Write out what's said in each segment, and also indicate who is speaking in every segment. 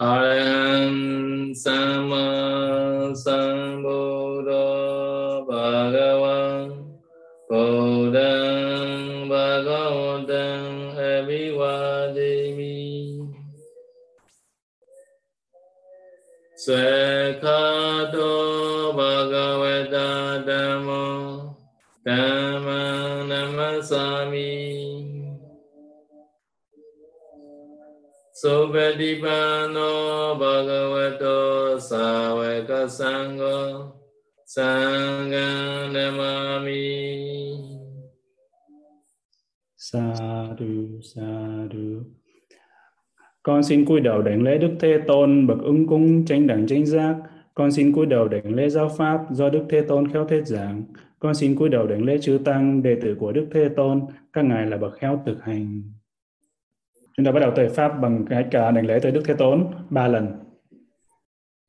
Speaker 1: Arahant Sama Sambuddha Bhagavan Buddhang Bhagavatam Abhivadimi Swekhato Bhagavata Dhammo Dhamma Namasami Suvedipano Bhagavato Savaka Sangha
Speaker 2: Sangha Namami Sadhu Sadhu Con xin cúi đầu đảnh lễ Đức Thế Tôn bậc ứng cung tranh đẳng tranh giác con xin cúi đầu đảnh lễ giáo pháp do Đức Thế Tôn khéo thuyết giảng. Con xin cúi đầu đảnh lễ chư tăng đệ tử của Đức Thế Tôn, các ngài là bậc khéo thực hành. Chúng ta bắt đầu tới pháp bằng cái cả đảnh lễ tới Đức Thế Tôn ba lần.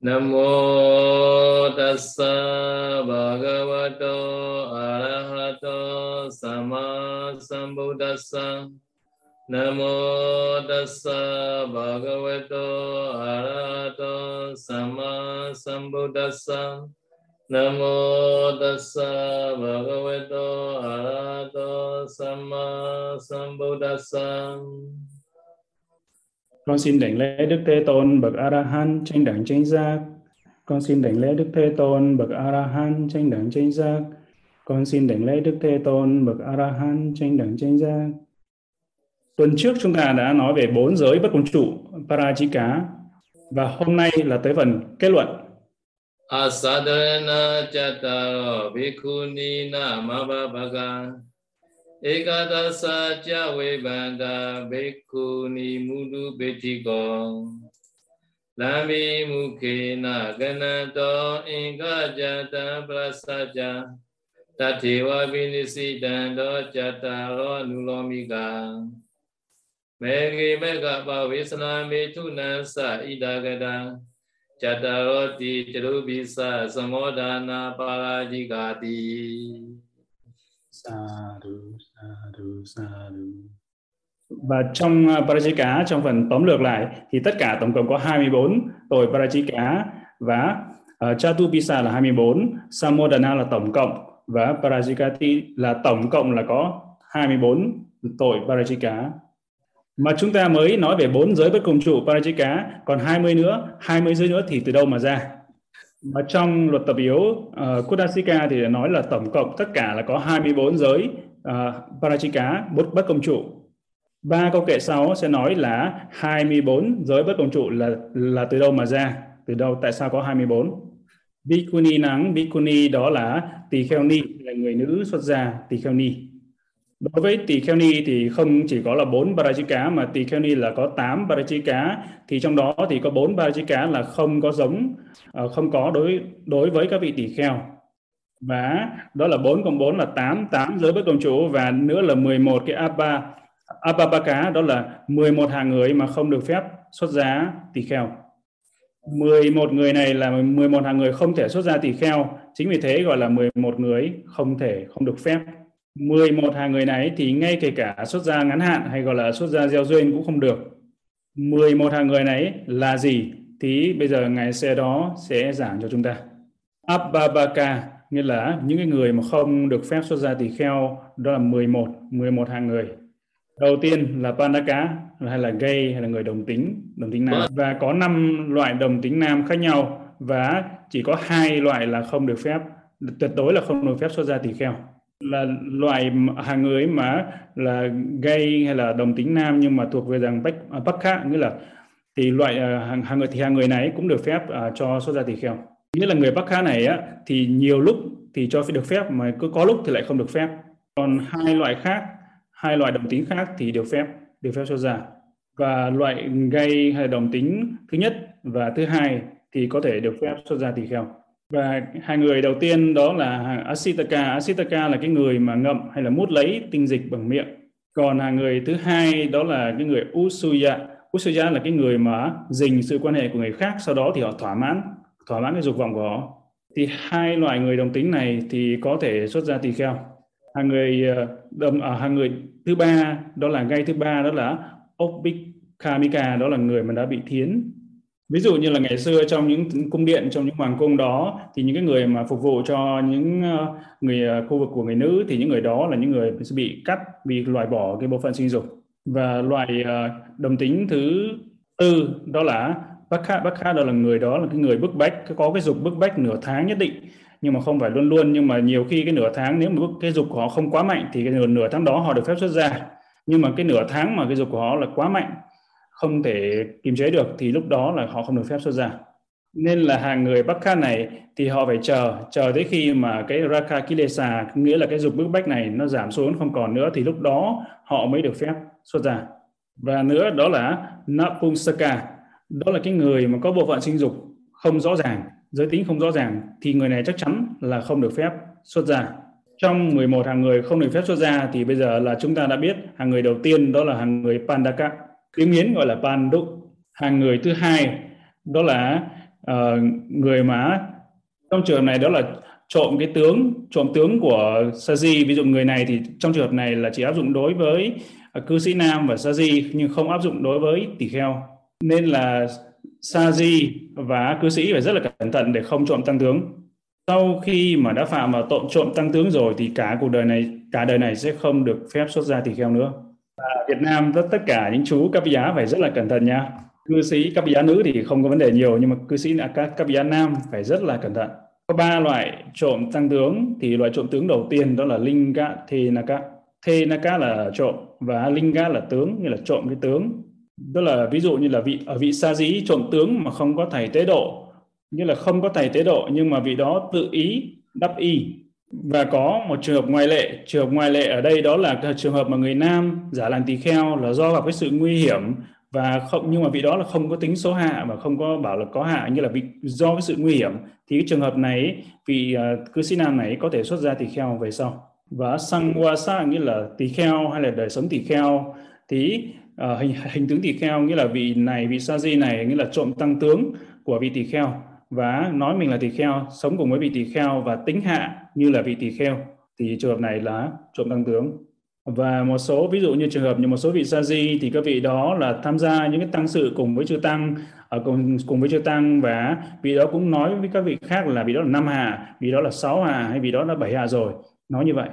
Speaker 1: Nam mô tassa bhagavato arahato sama sambuddhassa. Nam mô tassa bhagavato arahato sama sambuddhassa. Nam mô tassa bhagavato arahato sama sambuddhassa.
Speaker 2: Con xin đảnh lễ Đức Thế Tôn bậc A La Hán tranh đẳng chánh giác. Con xin đảnh lễ Đức Thế Tôn bậc A La Hán tranh đẳng chánh giác. Con xin đảnh lễ Đức Thế Tôn bậc A La Hán tranh đẳng chánh giác. Tuần trước chúng ta đã nói về bốn giới bất công trụ Parajika, và hôm nay là tới phần kết luận.
Speaker 1: Asadana chataro bhikkhuni Lami muke na ganato inga jata prasaja tadewa binisi dando jata lo nulomiga mege mega bawi nami tunasa ida gada jata lo di jeru bisa
Speaker 2: semodana para jigati sarus sadhu sadhu và trong à, uh, Parajika trong phần tóm lược lại thì tất cả tổng cộng có 24 tội Parajika và uh, Chatupisa là 24, Samodana là tổng cộng và Parajikati là tổng cộng là có 24 tội Parajika. Mà chúng ta mới nói về bốn giới bất cùng trụ Parajika, còn 20 nữa, 20 giới nữa thì từ đâu mà ra? Và trong luật tập yếu uh, Kudasika thì nói là tổng cộng tất cả là có 24 giới À, uh, Parachika bất, bất công trụ. Ba câu kệ sau sẽ nói là 24 giới bất công trụ là là từ đâu mà ra? Từ đâu? Tại sao có 24? Bikuni nắng, Bikuni đó là tỳ kheo ni, là người nữ xuất gia, tỳ kheo ni đối với tỳ kheo ni thì không chỉ có là bốn parajika mà tỳ kheo ni là có 8 parajika thì trong đó thì có bốn parajika là không có giống à, không có đối đối với các vị tỳ kheo và đó là 4 cộng 4 là 8 8 giới bất công chúa và nữa là 11 cái Abba apa cá đó là 11 hàng người mà không được phép xuất giá tỳ kheo 11 người này là 11 hàng người không thể xuất gia tỳ kheo chính vì thế gọi là 11 người không thể, không được phép 11 hàng người này thì ngay kể cả xuất gia ngắn hạn hay gọi là xuất gia gieo duyên cũng không được. 11 hàng người này là gì? Thì bây giờ ngài sẽ đó sẽ giảng cho chúng ta. Abba Abbabaka nghĩa là những cái người mà không được phép xuất gia tỳ kheo đó là 11, 11 hàng người. Đầu tiên là Pandaka hay là gay hay là người đồng tính, đồng tính nam. Và có 5 loại đồng tính nam khác nhau và chỉ có hai loại là không được phép tuyệt đối là không được phép xuất gia tỳ kheo. Là loại hàng người mà là gay hay là đồng tính nam nhưng mà thuộc về rằng bách à, bắc khác nghĩa là thì loại à, hàng hàng người thì hàng người này cũng được phép uh, cho xuất gia tỳ kheo nghĩa là người bắc khác này á thì nhiều lúc thì cho được phép mà cứ có lúc thì lại không được phép còn hai loại khác hai loại đồng tính khác thì được phép được phép xuất giả và loại gay hay đồng tính thứ nhất và thứ hai thì có thể được phép xuất ra tỳ kheo và hai người đầu tiên đó là Asitaka. Asitaka là cái người mà ngậm hay là mút lấy tinh dịch bằng miệng. Còn hàng người thứ hai đó là cái người Usuya. Usuya là cái người mà dình sự quan hệ của người khác, sau đó thì họ thỏa mãn, thỏa mãn cái dục vọng của họ. Thì hai loại người đồng tính này thì có thể xuất ra tỳ kheo. Hàng người ờ, đồng ở à, hàng người thứ ba đó là gai thứ ba đó là Obikamika đó là người mà đã bị thiến ví dụ như là ngày xưa trong những cung điện trong những hoàng cung đó thì những cái người mà phục vụ cho những ờ, người ờ, khu vực của người nữ thì những người đó là những người sẽ bị cắt bị loại bỏ cái bộ phận sinh dục và loại đồng tính thứ tư đó là bác khác bác khác đó là người đó là cái người bức bách có cái dục bức bách nửa tháng nhất định. Nhưng mà không phải luôn luôn nhưng mà nhiều khi cái nửa tháng nếu mà cái dục của họ không quá mạnh thì cái nửa, nửa tháng đó họ được phép xuất ra. Nhưng mà cái nửa tháng mà cái dục của họ là quá mạnh không thể kiềm chế được thì lúc đó là họ không được phép xuất ra. Nên là hàng người Bắc Kha này thì họ phải chờ chờ tới khi mà cái Rakha Kilesa nghĩa là cái dục bức bách này nó giảm xuống không còn nữa thì lúc đó họ mới được phép xuất ra. Và nữa đó là Napumsaka đó là cái người mà có bộ phận sinh dục không rõ ràng giới tính không rõ ràng thì người này chắc chắn là không được phép xuất ra trong 11 hàng người không được phép xuất ra thì bây giờ là chúng ta đã biết hàng người đầu tiên đó là hàng người Pandaka. Tiếng Miến gọi là panduk. Hàng người thứ hai đó là uh, người mà trong trường hợp này đó là trộm cái tướng trộm tướng của Saji. Ví dụ người này thì trong trường hợp này là chỉ áp dụng đối với ờ, cư sĩ nam và Saji nhưng không áp dụng đối với tỷ kheo nên là Saji và cư sĩ phải rất là cẩn thận để không trộm tăng tướng. Sau khi mà đã phạm vào tội trộm tăng tướng rồi thì cả cuộc đời này, cả đời này sẽ không được phép xuất gia tỳ kheo nữa. Và Việt Nam tất tất cả những chú cấp giá phải rất là cẩn thận nha. Cư sĩ cấp giá nữ thì không có vấn đề nhiều, nhưng mà cư sĩ là các cấp giá nam phải rất là cẩn thận. Có ba loại trộm tăng tướng, thì loại trộm tướng đầu tiên đó là linh linga thê naka thê naka là trộm và linh linga là tướng như là trộm cái tướng tức là ví dụ như là vị ở vị sa dí trộm tướng mà không có thầy tế độ như là không có thầy tế độ nhưng mà vị đó tự ý đắp y. Và có một trường hợp ngoại lệ trường hợp ngoại lệ ở đây đó là trường hợp mà người nam giả làm tỳ kheo là do gặp cái sự nguy hiểm và không nhưng mà vị đó là không có tính số hạ và không có bảo là có hạ như là vị do cái sự nguy hiểm. Thì cái trường hợp này vị uh, cư sĩ nam này có thể xuất ra tỳ kheo về sau. Và sang qua xa nghĩa là tỳ kheo hay là đời sống tỳ kheo thì uh, hình hình tướng tỳ kheo nghĩa là vị này vị sa di này nghĩa là trộm tăng tướng của vị tỳ kheo. Và nói mình là tỳ kheo sống cùng với vị tỳ kheo và tính hạ như là vị tỳ kheo thì trường hợp này là trộm tăng tướng. Và một số ví dụ như trường hợp như một số vị sa di thì các vị đó là tham gia những cái tăng sự cùng với chư tăng ở cùng cùng với chư tăng. Và vị đó cũng nói với các vị khác là vị đó là năm hạ vị đó là sáu hạ hay vị đó là bảy hạ rồi. Nói như vậy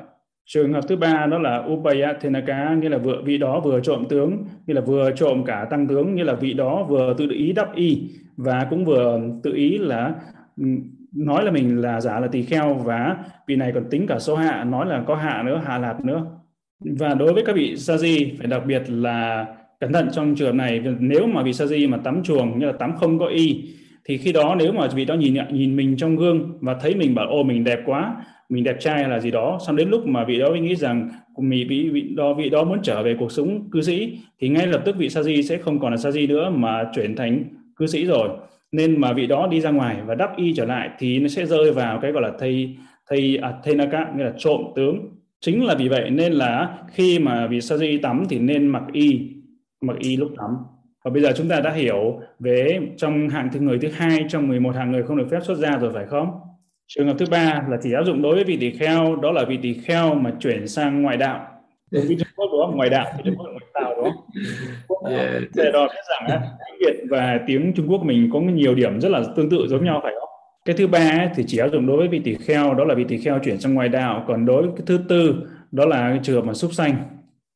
Speaker 2: trường hợp thứ ba đó là upaya thenaka nghĩa là vừa, vị đó vừa trộm tướng như là vừa trộm cả tăng tướng như là vị đó vừa tự ý đắp y và cũng vừa tự ý là nói là mình là giả là tỳ kheo và vị này còn tính cả số hạ, nói là có hạ nữa, hạ lạt nữa. Và đối với các vị sa di, phải đặc biệt là cẩn thận trong trường hợp này nếu mà vị sa di mà tắm chuồng như là tắm không có y thì khi đó nếu mà vị đó nhìn nhìn mình trong gương và thấy mình bảo ô mình đẹp quá mình đẹp trai là gì đó. Xong đến lúc mà vị đó nghĩ rằng mình vị, vị đó vị đó muốn trở về cuộc sống cư sĩ thì ngay lập tức vị sa di sẽ không còn là sa di nữa mà chuyển thành cư sĩ rồi. Nên mà vị đó đi ra ngoài và đắp y trở lại thì nó sẽ rơi vào cái gọi là thầy thầy à, thầy naka nghĩa là trộm tướng. Chính là vì vậy nên là khi mà vị sa di tắm thì nên mặc y mặc y lúc tắm và bây giờ chúng ta đã hiểu về trong hạng thứ người thứ hai trong 11 hạng người không được phép xuất gia rồi phải không? Trường hợp thứ ba là chỉ áp dụng đối với vị tỳ kheo đó là vị tỳ kheo mà chuyển sang ngoại đạo. Đối với Trung Quốc đó ngoại đạo thì Trung Quốc ngoại đạo đó để đó biết rằng tiếng Việt và tiếng Trung Quốc mình có nhiều điểm rất là tương tự giống nhau phải không? Cái thứ ba thì chỉ áp dụng đối với vị tỳ kheo đó là vị tỳ kheo chuyển sang ngoại đạo. Còn đối với cái thứ tư đó là trường hợp mà súc sanh.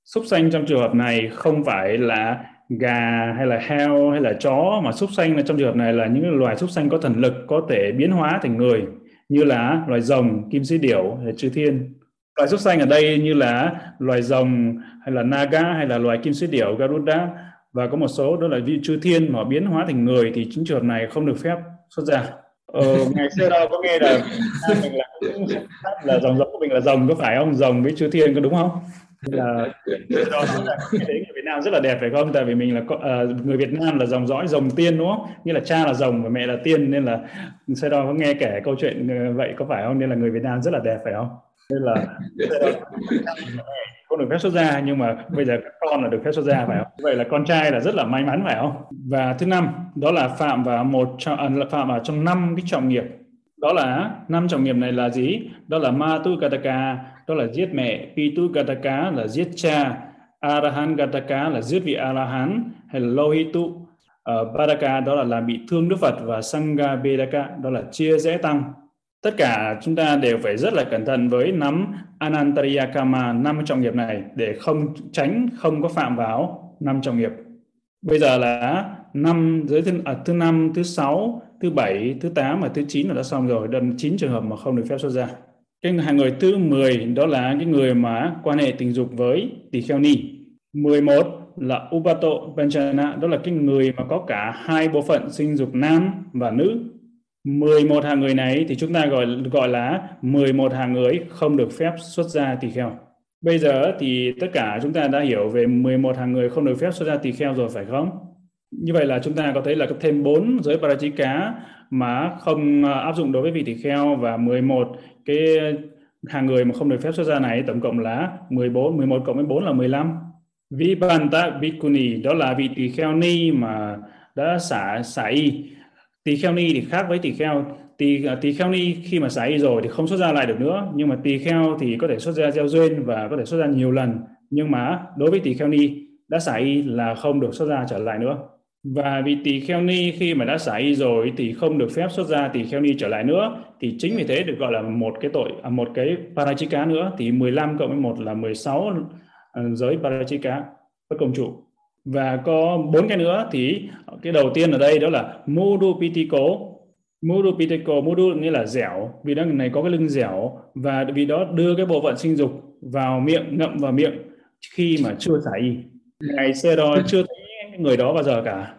Speaker 2: Súc sanh trong trường hợp này không phải là gà hay là heo hay là chó mà súc sanh là trong trường hợp này là những loài súc sanh có thần lực có thể biến hóa thành người như là loài rồng kim sĩ điểu hay chư thiên. Loài súc sanh ở đây như là loài rồng hay là naga hay là loài kim sĩ điểu garuda và có một số đó là vị chư thiên mà biến hóa thành người thì chính trường hợp này không được phép xuất ra. Ờ, ngày xưa đâu có nghe là mình là, là dòng giống của mình là rồng có phải không? Rồng với chư thiên có đúng không? Là đó là cái đấy Nam rất là đẹp phải không? Tại vì mình là uh, người Việt Nam là dòng dõi rồng tiên đúng không? Như là cha là rồng và mẹ là tiên nên là sau đó có nghe kể câu chuyện ờ, vậy có phải không? Nên là người Việt Nam rất là đẹp phải không? Nên là không được phép xuất gia nhưng mà bây giờ các con là được phép xuất gia phải không? Vậy là con trai là rất là may mắn phải không? Và thứ năm đó là phạm vào một à, phạm vào trong năm cái trọng nghiệp đó là năm trọng nghiệp này là gì? Đó là ma tu kataka đó là giết mẹ pitu kataka là giết cha arahan gataka là giết vị arahan hay là lohitu uh, ờ, Badaka đó là làm bị thương Đức Phật và Sangha Bedaka đó là chia rẽ tăng. Tất cả chúng ta đều phải rất là cẩn thận với nắm Anantariya Kama năm trọng nghiệp này để không tránh không có phạm vào năm trọng nghiệp. Bây giờ là năm giới thứ à, thứ năm thứ sáu thứ bảy thứ tám và thứ chín là đã xong rồi. Đơn chín trường hợp mà không được phép xuất ra cái hàng người thứ 10 đó là cái người mà quan hệ tình dục với tỳ kheo ni 11 là Upato Panchana đó là cái người mà có cả hai bộ phận sinh dục nam và nữ 11 hàng người này thì chúng ta gọi gọi là 11 hàng người không được phép xuất ra tỳ kheo. Bây giờ thì tất cả chúng ta đã hiểu về 11 hàng người không được phép xuất ra tỳ kheo rồi, phải không? Như vậy là chúng ta có thấy là có thêm 4 giới parachika mà không à, áp dụng đối với vị tỳ kheo và 11 cái hàng người mà không được phép xuất ra này tổng cộng là 14, 11 cộng với 4 là 15. Vipanta bikuni đó là vị tỳ kheo ni mà đã xả xả y. Tỳ kheo ni thì khác với tỳ kheo. Tỳ à, tỳ kheo ni khi mà xả y rồi thì không xuất ra lại được nữa nhưng mà tỳ kheo thì có thể xuất ra gieo duyên và có thể xuất ra nhiều lần. Nhưng mà đối với tỳ kheo ni đã xả y là không được xuất ra trở lại nữa. Và vì tỳ kheo ni khi mà đã xả y rồi thì không được phép xuất ra tỳ kheo ni trở lại nữa thì chính vì thế được gọi là một cái tội à, một cái parachika nữa. Thì 15 cộng với một là 16 à, giới parachika bất công trụ và có bốn cái nữa. Thì cái đầu tiên ở đây đó là mudu pitiko mudu nghĩa là dẻo. Vì đó này có cái lưng dẻo. Và vì đó đưa cái bộ phận sinh dục vào miệng ngậm vào miệng khi mà chưa xả y. Ngày xe đó chưa thấy người đó bao giờ cả.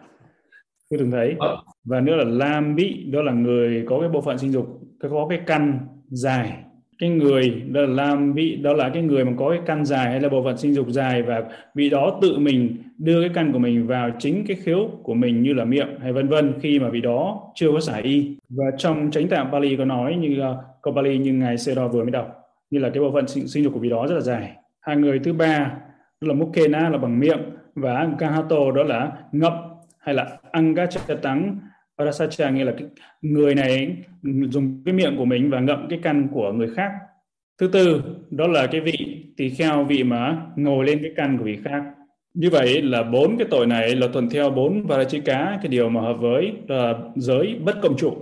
Speaker 2: Chưa từng thấy. Ờ. và nữa là lam bị đó là người có cái bộ phận sinh dục có cái căn dài cái người đó là làm vị đó là cái người mà có cái căn dài hay là bộ phận sinh dục dài và vị đó tự mình đưa cái căn của mình vào chính cái khiếu của mình như là miệng hay vân vân khi mà vị đó chưa có xả y. Và trong chánh tạng Bali có nói như uh, câu Bali như ngài Sero vừa mới đọc như là cái bộ phận sinh, sinh dục của vị đó rất là dài. Hai người thứ ba đó là Mukhena là bằng miệng và kahato đó là ngậm hay là Angachatang Parasacha nghĩa là cái người này dùng cái miệng của mình và ngậm cái căn của người khác. Thứ tư, đó là cái vị tỳ kheo vị mà ngồi lên cái căn của vị khác. Như vậy là bốn cái tội này là thuận theo bốn Varachika, cái điều mà hợp với là giới bất cộng trụ.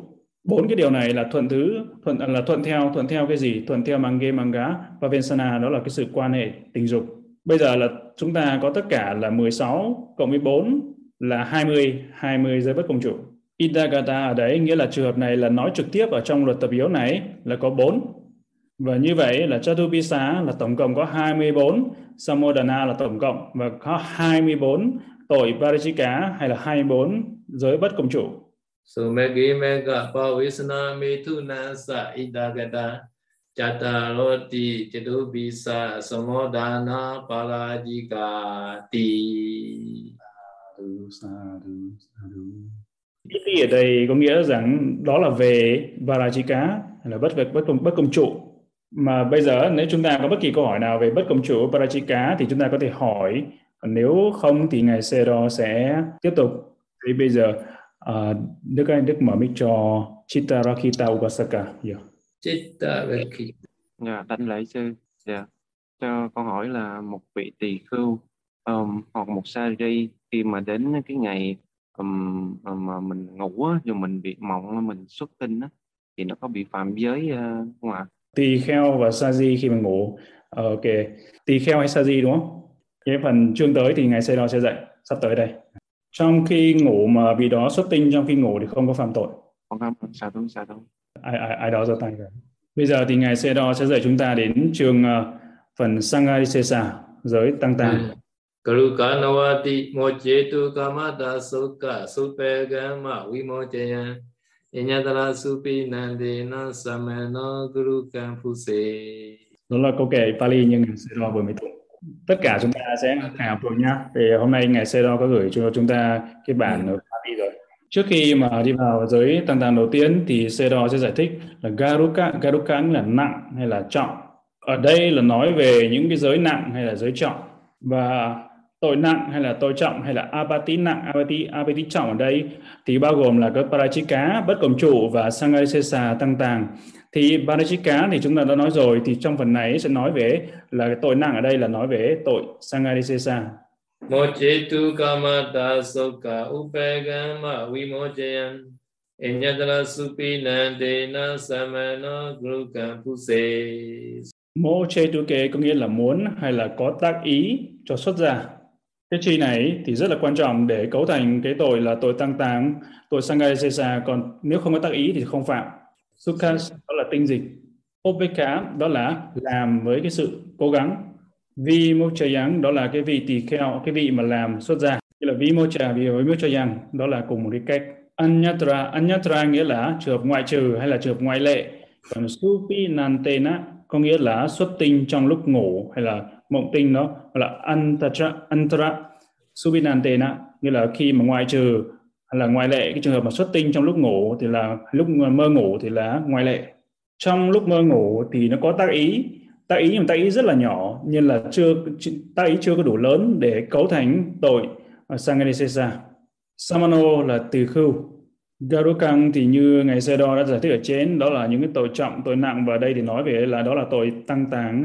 Speaker 2: Bốn cái điều này là thuận thứ thuận là thuận theo thuận theo cái gì? Thuận theo mange manga và vensana đó là cái sự quan hệ tình dục. Bây giờ là chúng ta có tất cả là 16 cộng với 4 là 20, 20 giới bất cộng trụ. Idagata ở đấy nghĩa là trường hợp này là nói trực tiếp ở trong luật tập yếu này là có 4. Và như vậy là Chatupisa là tổng cộng có 24, Samodana là tổng cộng và có 24 tội Parajika hay là 24 giới bất công chủ.
Speaker 1: Sumegi mega pavisana mithuna sa idagata chataroti chatupisa samodana parajika ti. Sadhu, sadhu, sadhu.
Speaker 2: Iti ở đây có nghĩa rằng đó là về Varajika là bất vật bất công bất công trụ mà bây giờ nếu chúng ta có bất kỳ câu hỏi nào về bất công trụ Varajika thì chúng ta có thể hỏi nếu không thì ngài Sero sẽ tiếp tục thì bây giờ uh, Đức Anh Đức mở mic cho Chitta Rakita Upasaka yeah.
Speaker 1: Dạ. Chitta Rakita
Speaker 3: Dạ, đánh lễ sư dạ. cho câu hỏi là một vị tỳ khưu um, hoặc một sa ri khi mà đến cái ngày um, mà mình ngủ á, rồi mình bị mộng mình xuất tinh á, thì nó có bị phạm giới uh, không ạ?
Speaker 2: Tỳ kheo và sa-di khi mà ngủ. Uh, ok, tỳ kheo hay sa-di đúng không? Cái phần chương tới thì ngài sẽ đó sẽ dạy sắp tới đây. Trong khi ngủ mà bị đó xuất tinh trong khi ngủ thì không có phạm tội.
Speaker 3: Không phạm, sao đúng, sao đúng.
Speaker 2: Ai, ai, ai đó giơ tay rồi. Bây giờ thì ngài sẽ đó sẽ dạy chúng ta đến chương uh, phần Sangarisesa giới tăng tăng. ก
Speaker 1: รุกานวติโมเจตุกามาตาสุกะสุเปกามะวิโมเจยันอิญญาตระสุปินันเดนะสัมเมนกรุกันพุเส
Speaker 2: Đó là câu kệ Pali như vừa mới tụng. Tất cả chúng ta sẽ phải học nhá. Thì hôm nay ngài Sero có gửi cho chúng ta cái bản ừ. Pali rồi. Trước khi mà đi vào giới tăng tàng đầu tiên thì Sero sẽ giải thích là Garuka, Garuka là nặng hay là trọng. Ở đây là nói về những cái giới nặng hay là giới trọng. Và tội nặng hay là tội trọng hay là apati nặng apati apati trọng ở đây thì bao gồm là các parachika bất cộng chủ và sangarisesa tăng tàng. Thì parachika thì chúng ta đã nói rồi thì trong phần này sẽ nói về là cái tội nặng ở đây là nói về tội sangarisesa.
Speaker 1: Mochetu kamata soka upegama vimochayan Inyadala supina dena samana
Speaker 2: grukam puse Mochetu ke có nghĩa là muốn hay là có tác ý cho xuất gia. Cái chi này thì rất là quan trọng để cấu thành cái tội là tội tăng táng, tội Sanghadisesa. Còn nếu không có tác ý thì không phạm. Sukhas đó là tinh dịch. Opeka đó là làm với cái sự cố gắng. Vi Mochayang đó là cái vị tỳ kheo, cái vị mà làm xuất gia. Như là Vi Mocha, vì với Mochayang đó là cùng một cái cách. Anyatra, Anyatra nghĩa là trường hợp ngoại trừ hay là trường hợp ngoại lệ. Còn Supi Nantena có nghĩa là xuất tinh trong lúc ngủ hay là mộng tinh đó gọi là antara, antara subinantena nghĩa là khi mà ngoại trừ là ngoại lệ cái trường hợp mà xuất tinh trong lúc ngủ thì là lúc mơ ngủ thì là ngoại lệ. Trong lúc mơ ngủ thì nó có tác ý. Tác ý nhưng tác ý rất là nhỏ nhưng là chưa tác ý chưa có đủ lớn để cấu thành tội sanganisesa samano là từ khưu. Garukang thì như ngày đo đã giải thích ở trên đó là những cái tội trọng, tội nặng và đây thì nói về là đó là tội tăng táng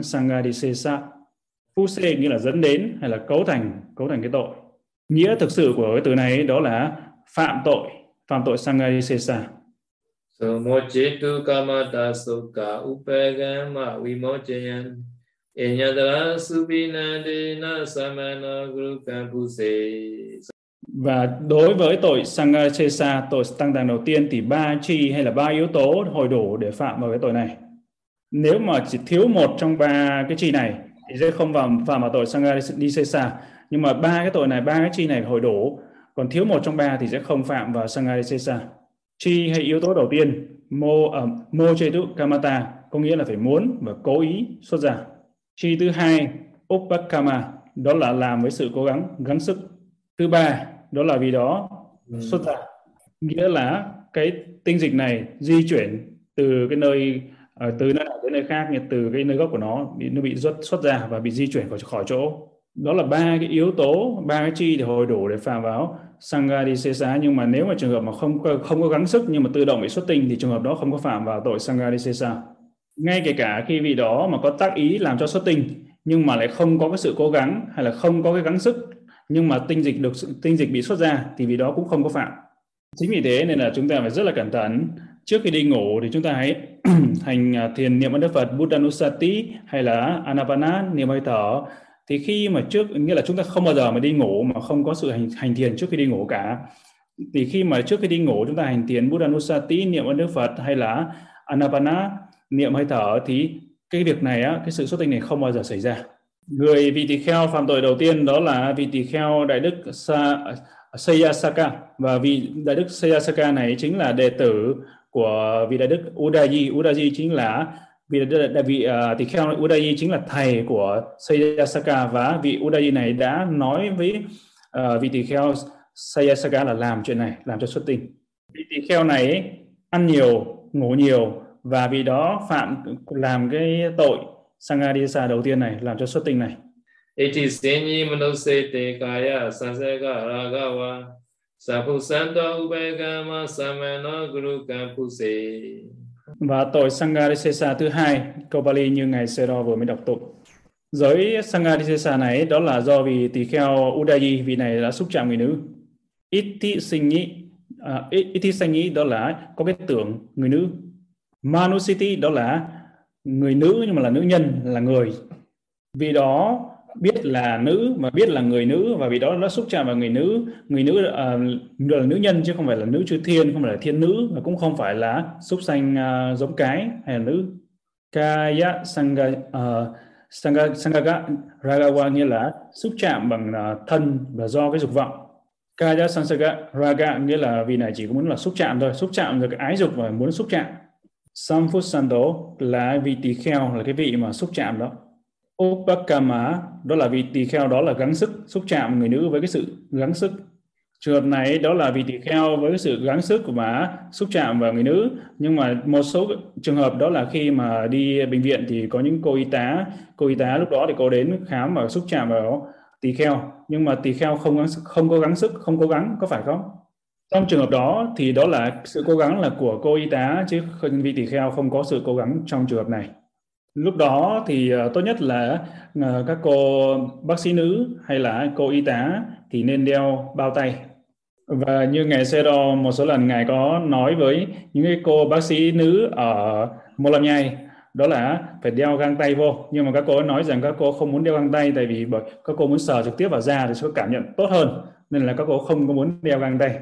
Speaker 2: Sangadisesa. Puse nghĩa là dẫn đến hay là cấu thành, cấu thành cái tội. Nghĩa thực sự của cái từ này đó là phạm tội, phạm tội Sangadisesa.
Speaker 1: Somochitu kamata sukha upagama vimochayan Enyadara subinadena samana guru kampuse
Speaker 2: và đối với tội Sanghachesa, tội tăng tàng đầu tiên thì ba chi hay là ba yếu tố hồi đủ để phạm vào cái tội này. Nếu mà chỉ thiếu một trong ba cái chi này thì sẽ không vào phạm vào tội Sanghachesa. Nhưng mà ba cái tội này, ba cái chi này hồi đủ, còn thiếu một trong ba thì sẽ không phạm vào Sanghachesa. Chi hay yếu tố đầu tiên, mo uh, mo chetu kamata có nghĩa là phải muốn và cố ý xuất ra. Chi thứ hai, upakama đó là làm với sự cố gắng, gắng sức. Thứ ba, đó là vì đó ừ. xuất ra nghĩa là cái tinh dịch này di chuyển từ cái nơi Ờ, từ nơi này đến nơi khác như từ cái nơi gốc của nó, bị nó bị xuất xuất ra và bị di chuyển khỏi khỏi chỗ. Đó là ba cái yếu tố, ba cái chi để hồi đủ để phạm vào sangha đi xê xá. Nhưng mà nếu mà trường hợp mà không không có gắng sức nhưng mà tự động bị xuất tinh thì trường hợp đó không có phạm vào tội sangha đi xê xá. Ngay kể cả khi vị đó mà có tác ý làm cho xuất tinh, nhưng mà lại không có cái sự cố gắng hay là không có cái gắng sức, nhưng mà tinh dịch được tinh dịch bị xuất ra thì vì đó cũng không có phạm. Chính vì thế nên là chúng ta phải rất là cẩn thận trước khi đi ngủ thì chúng ta hãy hành à, thiền niệm ơn đức Phật Buddhanusati hay là Anapana niệm hơi thở. Thì khi mà trước nghĩa là chúng ta không bao giờ mà đi ngủ mà không có sự hành, hành thiền trước khi đi ngủ cả. Thì khi mà trước khi đi ngủ chúng ta hành thiền Buddhanusati niệm ơn đức Phật hay là Anapana niệm hơi thở thì cái việc này á cái sự xuất tinh này không bao giờ xảy ra. Người vị tỳ kheo phạm tội đầu tiên đó là vị tỳ kheo đại đức Sa, Sayasaka. Và vị đại đức Sayasaka này chính là đệ tử của vị đại đức Udayi Udayi chính là vị đại vị uh, tỳ kheo. Udayi chính là thầy của Sayasaka và vị Udayi này đã nói với uh, vị tỳ kheo Sayasaka là làm chuyện này làm cho xuất tinh. Vị tỳ kheo này ăn nhiều ngủ nhiều và vì đó phạm làm cái tội sangadisa đầu tiên này làm cho xuất tinh này.
Speaker 1: Iti senyi kaya sanseka ragawa sapusanta ubegama samano guru kampuse.
Speaker 2: Và tội Sanghadisa thứ hai, câu Bali như ngài Sero vừa mới đọc tụng. Giới Sanghadisa này đó là do vì tỳ kheo Udayi, vì này đã xúc chạm người nữ. Iti sinh nhĩ, à, uh, Iti sinh nhĩ đó là có cái tưởng người nữ. Manusiti đó là người nữ nhưng mà là nữ nhân là người vì đó biết là nữ mà biết là người nữ và vì đó nó xúc chạm vào người nữ. Người nữ uh, là nữ nhân chứ không phải là nữ chư thiên không phải là thiên nữ và cũng không phải là xúc sanh uh, giống cái hay là nữ. Kaya sanga uh, à, sanga sangaga ragawa nghĩa là xúc chạm bằng uh, thân và do cái dục vọng. Kaya sansaga raga nghĩa là vì này chỉ có muốn là xúc chạm thôi xúc chạm rồi cái ái dục và muốn xúc chạm. Samphusando là vị tỳ kheo là cái vị mà xúc chạm đó. Upakama đó là vị tỳ kheo đó là gắng sức xúc chạm người nữ với cái sự gắng sức. Trường hợp này đó là vị tỳ kheo với cái sự gắng sức và xúc chạm vào người nữ. Nhưng mà một số trường hợp đó là khi mà đi bệnh viện thì có những cô y tá, cô y tá lúc đó thì cô đến khám và xúc chạm vào tỳ kheo. Nhưng mà tỳ kheo không không có gắng sức, không cố gắng, có phải không? trong trường hợp đó thì đó là sự cố gắng là của cô y tá chứ vị tỳ kheo không có sự cố gắng trong trường hợp này lúc đó thì ờ, tốt nhất là ờ, các cô bác sĩ nữ hay là cô y tá thì nên đeo bao tay. Và như ngài Sero một số lần ngài có nói với những cái cô bác sĩ nữ ở Mô Lam Nhai đó là phải đeo găng tay vô. Nhưng mà các cô nói rằng các cô không muốn đeo găng tay tại vì bởi các cô muốn sờ trực tiếp vào da thì sẽ cảm nhận tốt hơn nên là các cô không có muốn đeo găng tay.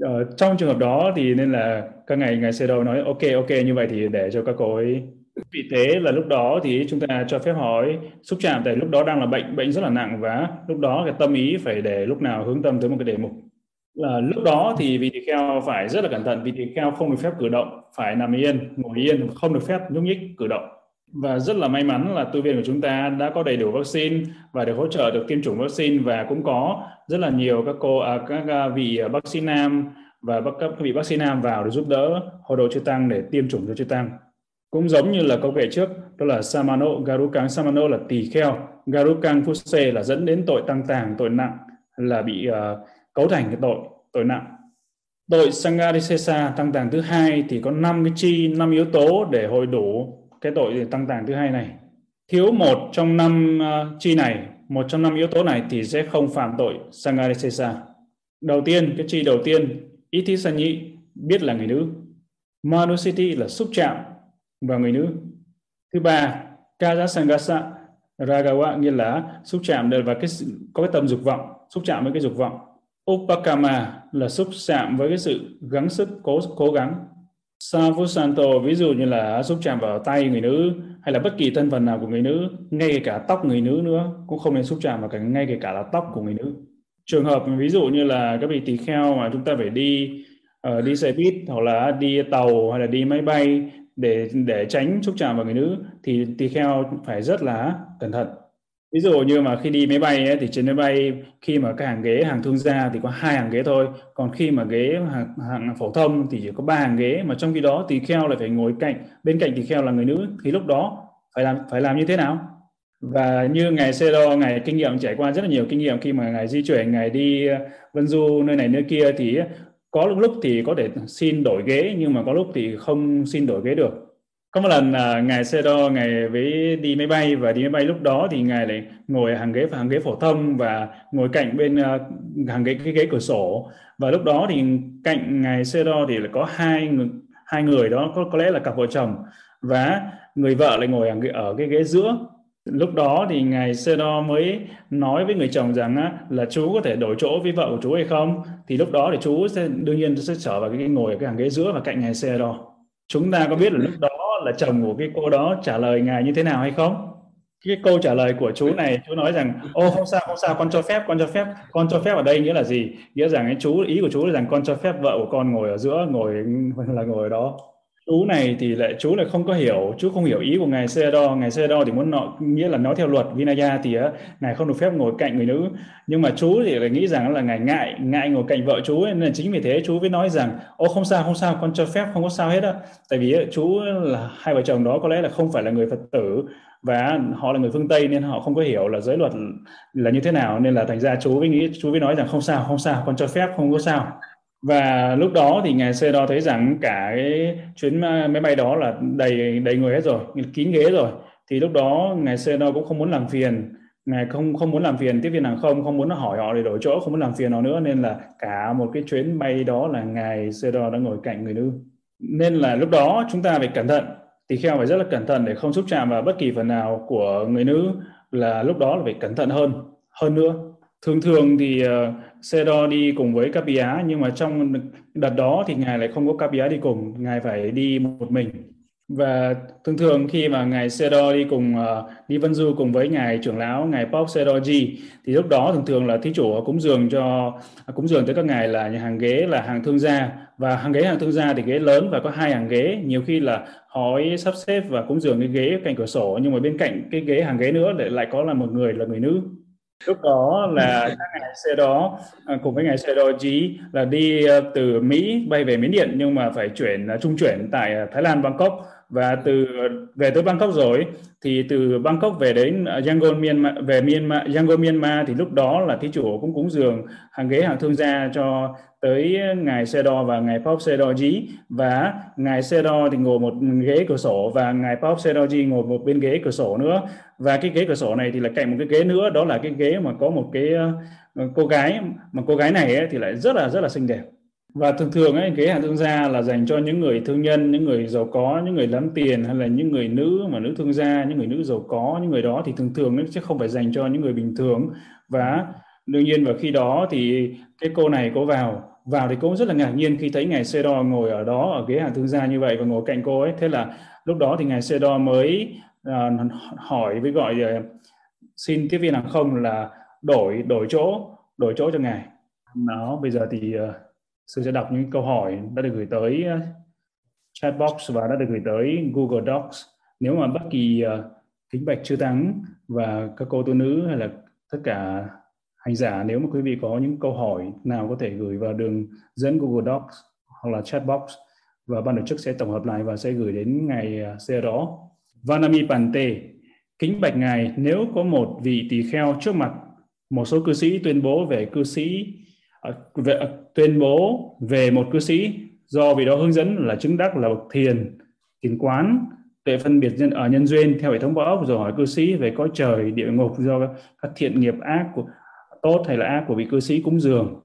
Speaker 2: Ờ, trong trường hợp đó thì nên là các ngày ngài Sero nói ok ok như vậy thì để cho các cô ấy vì thế là lúc đó thì chúng ta cho phép họ xúc chạm tại lúc đó đang là bệnh bệnh rất là nặng và lúc đó cái tâm ý phải để lúc nào hướng tâm tới một cái đề mục. Là lúc đó thì vị tỳ kheo phải rất là cẩn thận vị tỳ kheo không được phép cử động phải nằm yên ngồi yên không được phép nhúc nhích cử động. Và rất là may mắn là tu viện của chúng ta đã có đầy đủ vaccine và được hỗ trợ được tiêm chủng vaccine và cũng có rất là nhiều các cô à, các à, vị bác sĩ nam và các vị bác sĩ nam vào để giúp đỡ hộ độ chư tăng để tiêm chủng cho chư tăng cũng giống như là câu kể trước đó là Samano Garukang Samano là tỳ kheo. Garukang Phuse là dẫn đến tội tăng tàng tội nặng là bị uh, cấu thành cái tội tội nặng. Tội Sangarisesa tăng tàng thứ hai thì có năm cái chi năm yếu tố để hội đủ cái tội tăng tàng thứ hai này. Thiếu một trong năm uh, chi này một trong năm yếu tố này thì sẽ không phạm tội Sangarisesa. Đầu tiên cái chi đầu tiên Itisanyi biết là người nữ. Manusiti là xúc chạm và người nữ. Thứ ba Kaja Sangasa Ragawa nghĩa là xúc chạm và cái có cái tâm dục vọng xúc chạm với cái dục vọng. Upakama là xúc chạm với cái sự gắng sức cố cố gắng. Savusanto ví dụ như là xúc chạm vào tay người nữ hay là bất kỳ thân phần nào của người nữ ngay cả tóc người nữ nữa cũng không nên xúc chạm vào cả ngay kể cả là tóc của người nữ. Trường hợp ví dụ như là các vị tỳ kheo mà chúng ta phải đi uh, đi xe buýt hoặc là đi tàu hay là đi máy bay để để tránh xúc chạm vào người nữ thì tỳ kheo phải rất là cẩn thận. Ví dụ như mà khi đi máy bay ấy, thì trên máy bay khi mà các hàng ghế hàng thương gia thì có hai hàng ghế thôi. Còn khi mà ghế hàng, hàng phổ thông thì chỉ có ba hàng ghế. Mà trong khi đó tỳ kheo lại phải ngồi cạnh bên cạnh tỳ kheo là người nữ. Thì lúc đó phải làm phải làm như thế nào? Và như ngài Sero ngài kinh nghiệm trải qua rất là nhiều kinh nghiệm. Khi mà ngài di chuyển ngài đi ờ, vân du nơi này nơi kia thì có lúc thì có thể xin đổi ghế nhưng mà có lúc thì không xin đổi ghế được. Có một lần là ngài xe đo ngài với đi máy bay và đi máy bay lúc đó thì ngài lại ngồi hàng ghế hàng ghế phổ thông và ngồi cạnh bên uh, hàng ghế cái ghế cửa sổ. Và lúc đó thì cạnh ngài xe đo thì là có hai người hai người đó có có lẽ là cặp vợ chồng và người vợ lại ngồi ở cái ghế giữa lúc đó thì ngài xe mới nói với người chồng rằng á, là chú có thể đổi chỗ với vợ của chú hay không? Thì lúc đó thì chú sẽ đương nhiên sẽ trở vào cái ngồi ở cái hàng ghế giữa và cạnh ngài xe chúng ta có biết là lúc đó là chồng của cái cô đó trả lời ngài như thế nào hay không? Cái câu trả lời của chú này chú nói rằng ô không sao không sao con cho phép con cho phép con cho phép ở đây nghĩa là gì? Nghĩa rằng cái chú ý của chú là rằng con cho phép vợ của con ngồi ở giữa ngồi là ngồi ở đó chú này thì lại chú lại không có hiểu chú không hiểu ý của ngài xe đo ngài xe đo thì muốn nói nghĩa là nói theo luật Vinaya thì á ngài không được phép ngồi cạnh người nữ. Nhưng mà chú thì lại nghĩ rằng là ngài ngại ngại ngồi cạnh vợ chú ấy, nên chính vì thế chú mới nói rằng ô không sao không sao con cho phép không có sao hết á. Tại vì chú là hai vợ chồng đó có lẽ là không phải là người phật tử và họ là người phương tây nên họ không có hiểu là giới luật là như thế nào. Nên là thành ra chú mới nghĩ chú mới nói rằng không sao không sao con cho phép không có sao và lúc đó thì ngài xe đo thấy rằng cả cái chuyến à, máy bay đó là đầy đầy người hết rồi, kín ghế rồi. Thì lúc đó ngài xe đo cũng không muốn làm phiền, ngài không không muốn làm phiền tiếp viên hàng không không muốn hỏi họ để đổi chỗ, không muốn làm phiền họ nữa. Nên là cả một cái chuyến bay đó là ngài xe đo đã ngồi cạnh người nữ. Nên là lúc đó chúng ta phải cẩn thận. Tỳ kheo phải rất là cẩn thận để không xúc chạm vào bất kỳ phần nào của người nữ, là lúc đó là phải cẩn thận hơn hơn nữa thường thường thì uh, xe đo đi cùng với Capia nhưng mà trong đợt đó thì ngài lại không có Capia đi cùng ngài phải đi một mình. Và thường thường khi mà ngài Sedo đi cùng uh, đi Vân Du cùng với ngài trưởng lão ngài Pop Sedoji thì lúc đó thường thường là thí chủ cúng dường cho cúng dường tới các ngài là nhà hàng ghế là hàng thương gia. Và hàng ghế hàng thương gia thì ghế lớn và có hai hàng ghế. Nhiều khi là họ sắp xếp và cúng dường cái ghế cạnh cửa sổ nhưng mà bên cạnh cái ghế hàng ghế nữa lại có là một người là người nữ lúc đó là các ngày xe đó à, cùng với ngày xe đó chí là đi à, từ Mỹ bay về Miến Điện, nhưng mà phải chuyển à, trung chuyển tại Thái Lan, Bangkok và từ về tới Bangkok rồi thì từ Bangkok về đến à, Yangon Myanmar về Myanmar Yangon Myanmar thì lúc đó là thí chủ cũng cúng dường hàng ghế hàng thương gia cho tới ngài Sedo và ngài Pop Sedoji và ngài Sedo thì ngồi một ghế cửa sổ và ngài Pop Sedoji ngồi một bên ghế cửa sổ nữa. Và cái ghế cửa sổ này thì là cạnh một cái ghế nữa đó là cái ghế mà có một cái ờ, cô gái mà cô gái này ấy, thì lại rất là rất là xinh đẹp và thường thường ấy ghế hàng thương gia là dành cho những người thương nhân những người giàu có những người lắm tiền hay là những người nữ mà nữ thương gia những người nữ giàu có những người đó thì thường thường ấy sẽ không phải dành cho những người bình thường. Và đương nhiên vào khi đó thì cái cô này có vào vào thì cũng rất là ngạc nhiên khi thấy ngài Sedor ngồi ở đó ở ghế hàng thương gia như vậy và ngồi cạnh cô ấy. Thế là lúc đó thì ngài Sedor mới uh, hỏi với gọi uh, xin tiếp viên hàng không là đổi đổi chỗ đổi chỗ cho ngài. Nó bây giờ thì uh, sư sẽ đọc những câu hỏi đã được gửi tới ờ, chat box và đã được gửi tới Google Docs nếu mà bất kỳ ờ, kính bạch chưa thắng và các cô tu nữ hay là tất cả hành giả nếu mà quý vị có những câu hỏi nào có thể gửi vào đường dẫn Google Docs hoặc là chat box và ban tổ chức sẽ tổng hợp lại và sẽ gửi đến ngày ờ, xe đó. Vanami Pante, kính bạch ngài nếu có một vị tỳ kheo trước mặt một số cư sĩ tuyên bố về cư sĩ À, à, tuyên bố về một cư sĩ do vị đó hướng dẫn là chứng đắc là bậc thiền thiền quán, tuệ phân biệt nhân ở nhân duyên theo hệ thống võ ốc rồi hỏi cư sĩ về cõi trời, địa ngục do các thiện nghiệp ác của, tốt hay là ác của vị cư sĩ cúng dường.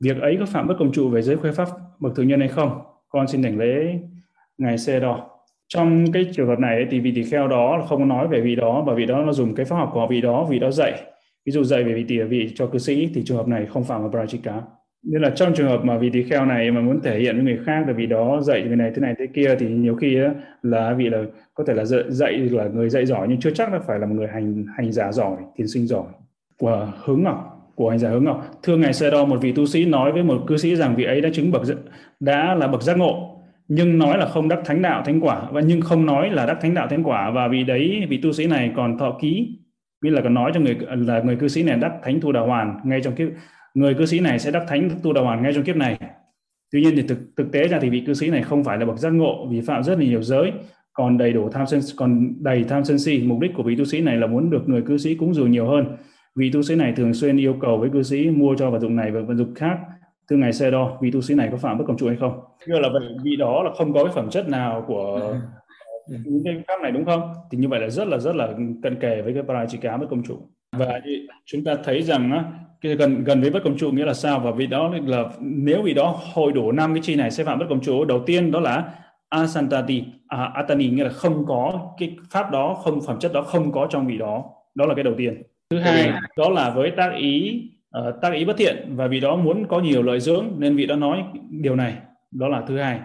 Speaker 2: Việc ấy có phạm bất công trụ về giới khuê pháp bậc thường nhân hay không? Con xin đảnh lễ ngài xe đo. Trong cái trường hợp này thì vị tỳ kheo đó không nói về vị đó và vị đó nó dùng cái pháp học của vị đó vị đó dạy ví dụ dạy về vị tỳ vị cho cư sĩ thì trường hợp này không phạm vào prajika. Nên là trong trường hợp mà vị tỳ kheo này mà muốn thể hiện với người khác là vì đó dạy người này thế này thế kia thì nhiều khi là vị là có thể là dạy, dạy là người dạy giỏi nhưng chưa chắc là phải là một người hành hành giả giỏi thiền sinh giỏi của hướng ngọc của hành giả hướng ngọc. Thưa ngài sơ đo một vị tu sĩ nói với một cư sĩ rằng vị ấy đã chứng bậc đã là bậc giác ngộ nhưng nói là không đắc thánh đạo thánh quả và nhưng không nói là đắc thánh đạo thánh quả và vị đấy vị tu sĩ này còn thọ ký vì là còn nói cho người là người cư sĩ này đắc thánh tu đà hoàn ngay trong kiếp người cư sĩ này sẽ đắc thánh tu đà hoàn ngay trong kiếp này. Tuy nhiên thì thực thực tế ra thì vị cư sĩ này không phải là bậc giác ngộ vì phạm rất là nhiều giới còn đầy đủ tham sân còn đầy tham sân si. Mục đích của vị tu sĩ này là muốn được người cư sĩ cúng dường nhiều hơn. Vị tu sĩ này thường xuyên yêu cầu với cư sĩ mua cho vật dụng này và vật dụng khác. Từ ngày xe đo vị tu sĩ này có phạm bất công trụ hay không? Như là vị đó là không có cái phẩm chất nào của ừ. những cái pháp này đúng không? Thì như vậy là rất là rất là cận kề với cái parachika bất công trụ và chúng ta thấy rằng á, cái gần gần với bất công trụ nghĩa là sao? Và vị đó là nếu vị đó hội đủ năm cái chi này sẽ phạm bất công trụ đầu tiên đó là asantati à, atani nghĩa là không có cái pháp đó không phẩm chất đó không có trong vị đó. Đó là cái đầu tiên. Thứ hai đó là với tác ý uh, tác ý bất thiện. Và vì đó muốn có nhiều lợi dưỡng nên vị đã nói điều này. Đó là thứ hai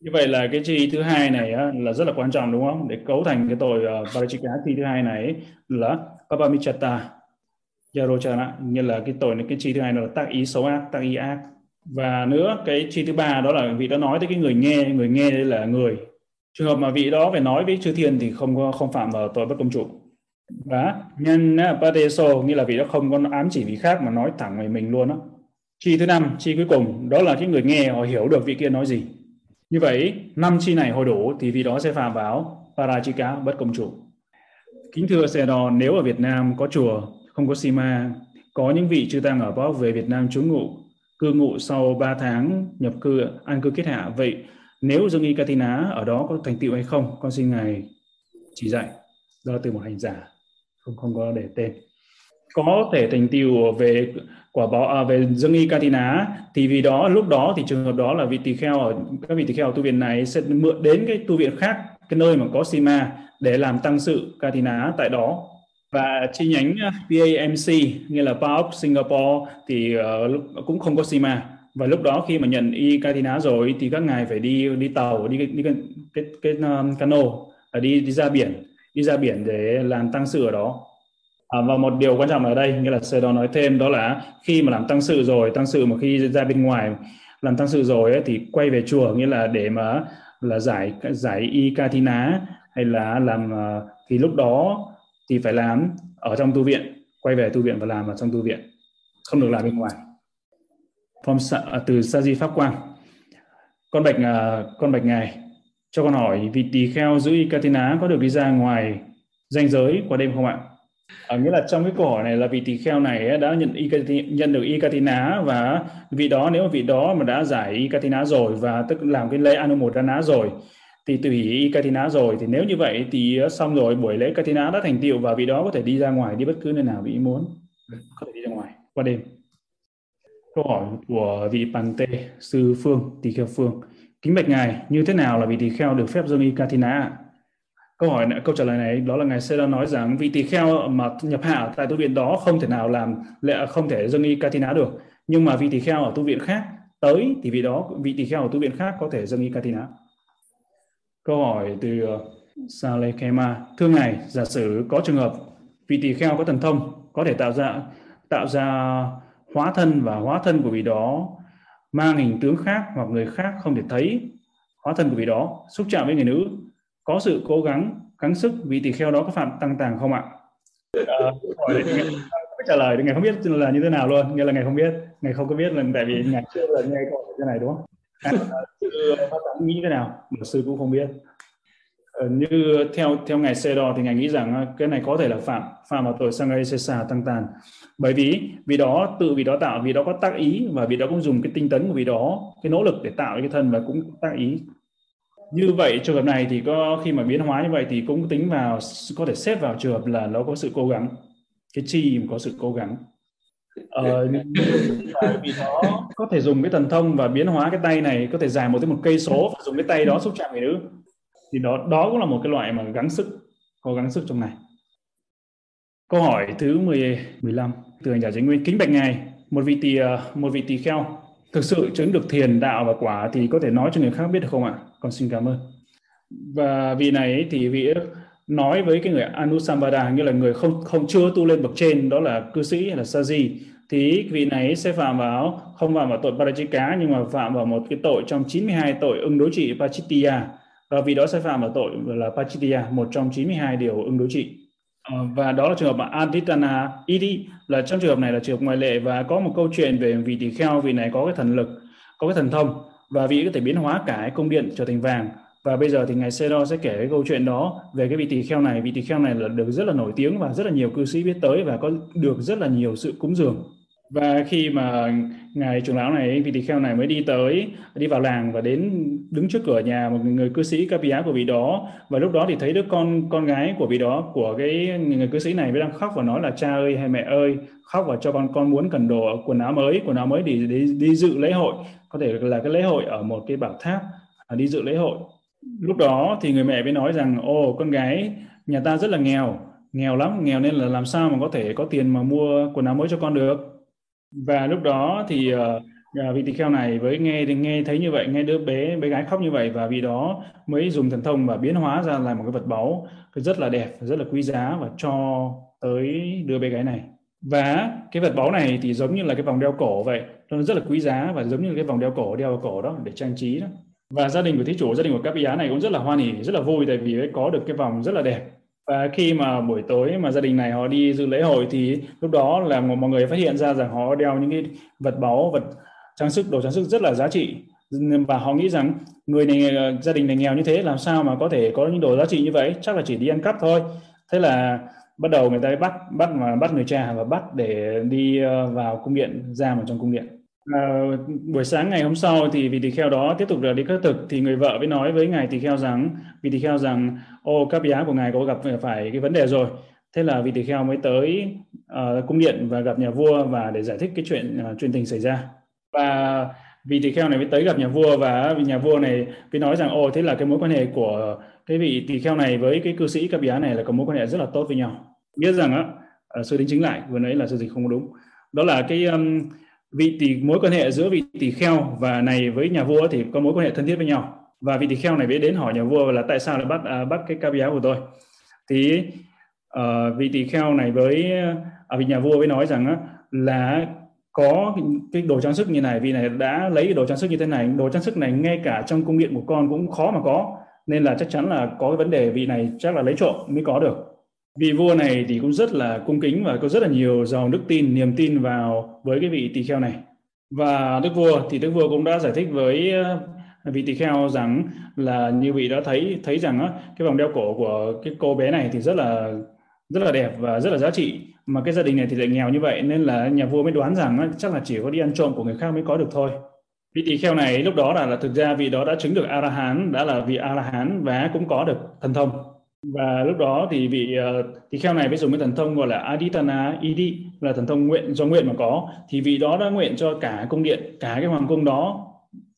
Speaker 2: như vậy là cái chi thứ hai này á, là rất là quan trọng đúng không? Để cấu thành cái tội ờ, uh, parachika chi thứ hai này là papamichata yarochana như là cái tội này cái chi thứ hai là tác ý xấu ác tác ý ác. Và nữa cái chi thứ ba đó là vị đã nói tới cái người nghe người nghe đây là người. Trường hợp mà vị đó phải nói với chư thiên thì không có không phạm vào tội bất công chủ. Và nhân pateso nghĩa là vị đó không có ám chỉ vị khác mà nói thẳng về mình luôn đó chi thứ năm chi cuối cùng đó là cái người nghe họ hiểu được vị kia nói gì như vậy, năm chi này hồi đủ thì vị đó sẽ phạm vào Parajika bất công chủ. Kính thưa xe đò nếu ở Việt Nam có chùa, không có sima, có những vị chư tăng ở Bắc về Việt Nam trú ngụ, cư ngụ sau 3 tháng nhập cư, an cư kết hạ, vậy nếu dương y katina ở đó có thành tựu hay không, con xin ngài chỉ dạy. Do từ một hành giả, không không có để tên có thể thành tựu về quả báo à, về dương y katina thì vì đó lúc đó thì trường hợp đó là vị tỳ kheo ở các vị tỳ kheo tu viện này sẽ mượn đến cái tu viện khác cái nơi mà có sima để làm tăng sự katina tại đó. Và chi nhánh à, PAMC như là PAOK Singapore thì uh, cũng không có sima. Và lúc đó khi mà nhận y katina rồi thì các ngài phải đi đi tàu đi đi cái cái, cái um, cano à, đi đi ra biển đi ra biển để làm tăng sự ở đó à, và một điều quan trọng ở đây nghĩa là sơ đó nói thêm đó là khi mà làm tăng sự rồi tăng sự mà khi ra bên ngoài làm tăng sự rồi ấy, thì quay về chùa nghĩa là để mà là giải giải y katina hay là làm à, thì lúc đó thì phải làm ở trong tu viện quay về tu viện và làm ở trong tu viện không được làm bên ngoài From, à, từ sa di pháp quang con bạch à, con bạch ngài cho con hỏi vị tỳ kheo giữ Ikatina có được đi ra ngoài danh giới qua đêm không ạ? À, nghĩa là trong cái câu hỏi này là vị tỳ kheo này đã nhận nhận được Ikatina và vị đó nếu mà vị đó mà đã giải Ikatina rồi và tức làm cái lễ Anumodana rồi thì từ hỷ Ikatina rồi thì nếu như vậy thì ờ, xong rồi buổi lễ Katina đã thành tựu và vị đó có thể đi ra ngoài đi bất cứ nơi nào vị muốn. Có thể đi ra ngoài qua đêm. Câu hỏi của vị Pante sư Phương tỳ kheo Phương. Kính bạch ngài như thế nào là vị tỳ kheo được phép dâng Ikatina ạ? Câu hỏi này, câu trả lời này đó là ngài sẽ nói rằng vị tỳ kheo mà nhập hạ tại tu viện đó không thể nào làm lệ không thể dâng y katina được. Nhưng mà vị tỳ kheo ở tu viện khác tới thì vị đó vị tỳ kheo ở tu viện khác có thể dâng y katina. Câu hỏi từ ờ, Salekema. Thưa ngài giả sử có trường hợp vị tỳ kheo có thần thông có thể tạo ra tạo ra hóa thân và hóa thân của vị đó mang hình tướng khác hoặc người khác không thể thấy hóa thân của vị đó xúc chạm với người nữ có sự cố gắng gắng sức vị tỳ kheo đó có phạm tăng tàng không ạ? À, hỏi đấy trả lời ngài không biết là như thế nào luôn nghĩa là ngài không biết ngài không có biết là tại vì ngài chưa là nghe câu hỏi thế này đúng không? À, sư nghĩ thế nào? Một sư cũng không biết. Ờ, như theo theo ngài xe đo thì ngài nghĩ rằng cái này có thể là phạm phạm vào tội sang xà tăng tàn. Bởi vì vì đó tự vì đó tạo vì đó có tác ý và vì đó cũng dùng cái tinh tấn của vì đó cái nỗ lực để tạo cái thân và cũng tác ý như vậy trường hợp này thì có khi mà biến hóa như vậy thì cũng tính vào có thể xếp vào trường hợp là nó có sự cố gắng. Cái chi có sự cố gắng. Ờ, vì nó có thể dùng cái thần thông và biến hóa cái tay này có thể dài một tới một cây số và dùng cái tay đó xúc chạm người nữ. Thì đó đó cũng là một cái loại mà gắng sức có gắng sức trong này. Câu hỏi thứ 10, 15 từ hành giả chính nguyên kính bạch ngài một vị tỳ ờ, một vị tỳ kheo thực sự chứng được thiền đạo và quả thì có thể nói cho người khác biết được không ạ? Con xin cảm ơn. Và vị này thì vị nói với cái người Anusambada như là người không không chưa tu lên bậc trên, đó là cư sĩ hay là sa di. Thì vị này sẽ phạm vào, không phạm vào tội Parajika, nhưng mà phạm vào một cái tội trong 92 tội ứng đối trị Pachitya và vì đó sẽ phạm vào tội là Pachitya một trong 92 điều ứng đối trị. Ờ, và đó là trường hợp mà Aditana Idi là trong trường hợp này là trường hợp ngoại lệ và có một câu chuyện về vị tỳ kheo, vị này có cái thần lực, có cái thần thông và vị có thể biến hóa cả cái cung điện trở thành vàng. Và bây giờ thì ngài Sero sẽ kể cái câu chuyện đó về cái vị tỳ kheo này. Vị tỳ kheo này là được rất là nổi tiếng và rất là nhiều cư sĩ biết tới và có được rất là nhiều sự cúng dường và khi mà ngài trưởng lão này vị tỳ kheo này mới đi tới đi vào làng và đến đứng trước cửa nhà một người cư sĩ Kapia của vị đó. Và lúc đó thì thấy đứa con con gái của vị đó của cái người cư sĩ này mới đang khóc và nói là cha ơi hay mẹ ơi khóc và cho con con muốn cần đồ quần áo mới quần áo mới để đi, đi dự lễ hội. Có thể là cái lễ hội ở một cái bảo tháp à, đi dự lễ hội. Lúc đó thì người mẹ mới nói rằng ô con gái nhà ta rất là nghèo nghèo lắm nghèo nên là làm sao mà có thể có tiền mà mua quần áo mới cho con được? Và lúc đó thì uh, vị tỳ kheo này với nghe nghe thấy như vậy nghe đứa bé bé gái khóc như vậy và vì đó mới dùng thần thông và biến hóa ra làm một cái vật báu rất là đẹp rất là quý giá và cho tới đứa bé gái này. Và cái vật báu này thì giống như là cái vòng đeo cổ vậy nó rất là quý giá và giống như cái vòng đeo cổ đeo vào cổ đó để trang trí đó. Và gia đình của thí chủ gia đình của các vị á này cũng rất là hoan hỉ rất là vui tại vì có được cái vòng rất là đẹp và khi mà buổi tối mà gia đình này họ đi dự lễ hội thì lúc đó là mọi người phát hiện ra rằng họ đeo những cái vật báu, vật trang sức, đồ trang sức rất là giá trị. Và họ nghĩ rằng người này, gia đình này nghèo như thế làm sao mà có thể có những đồ giá trị như vậy? Chắc là chỉ đi ăn cắp thôi. Thế là bắt đầu người ta bắt bắt mà bắt người cha và bắt để đi ờ, vào cung điện, ra vào trong cung điện à, buổi sáng ngày hôm sau thì vị tỳ kheo đó tiếp tục đi khất thực thì người vợ mới nói với ngài tỳ kheo rằng vị tỳ kheo rằng ô các giá của ngài có gặp phải cái vấn đề rồi. Thế là vị tỳ kheo mới tới uh, cung điện và gặp nhà vua và để giải thích cái chuyện uh, chuyện tình xảy ra. Và vị tỳ kheo này mới tới gặp nhà vua và vị nhà vua này mới nói rằng ô thế là cái mối quan hệ của cái vị tỳ kheo này với cái cư sĩ cấp giá này là có mối quan hệ rất là tốt với nhau. Biết rằng á uh, sư đính chính lại vừa nãy là sự dịch không đúng. Đó là cái um, vị tỷ mối quan hệ giữa vị tỷ kheo và này với nhà vua thì có mối quan hệ thân thiết với nhau. Và vị tỷ kheo này mới đến hỏi nhà vua là tại sao lại bắt à, bắt cái caviar của tôi. Thì uh, vị tỷ kheo này với à, vị nhà vua mới nói rằng á, là có cái đồ trang sức như này vì này đã lấy đồ trang sức như thế này đồ trang sức này ngay cả trong cung điện của con cũng khó mà có nên là chắc chắn là có cái vấn đề vị này chắc là lấy trộm mới có được vị vua này thì cũng rất là cung kính và có rất là nhiều dòng đức tin niềm tin vào với cái vị tỳ kheo này. Và đức vua thì đức vua cũng đã giải thích với ờ, vị tỳ kheo rằng là như vị đã thấy thấy rằng á, cái vòng đeo cổ của cái cô bé này thì rất là rất là đẹp và rất là giá trị. Mà cái gia đình này thì lại nghèo như vậy nên là nhà vua mới đoán rằng chắc là chỉ có đi ăn trộm của người khác mới có được thôi. Vị tỳ kheo này lúc đó là, là thực ra vị đó đã chứng được a la hán đã là vị a la hán và cũng có được thần thông và lúc đó thì vị ờ, uh, tỳ kheo này mới dùng cái thần thông gọi là aditana idi là thần thông nguyện do nguyện mà có. Thì vị đó đã nguyện cho cả cung điện cả cái hoàng cung đó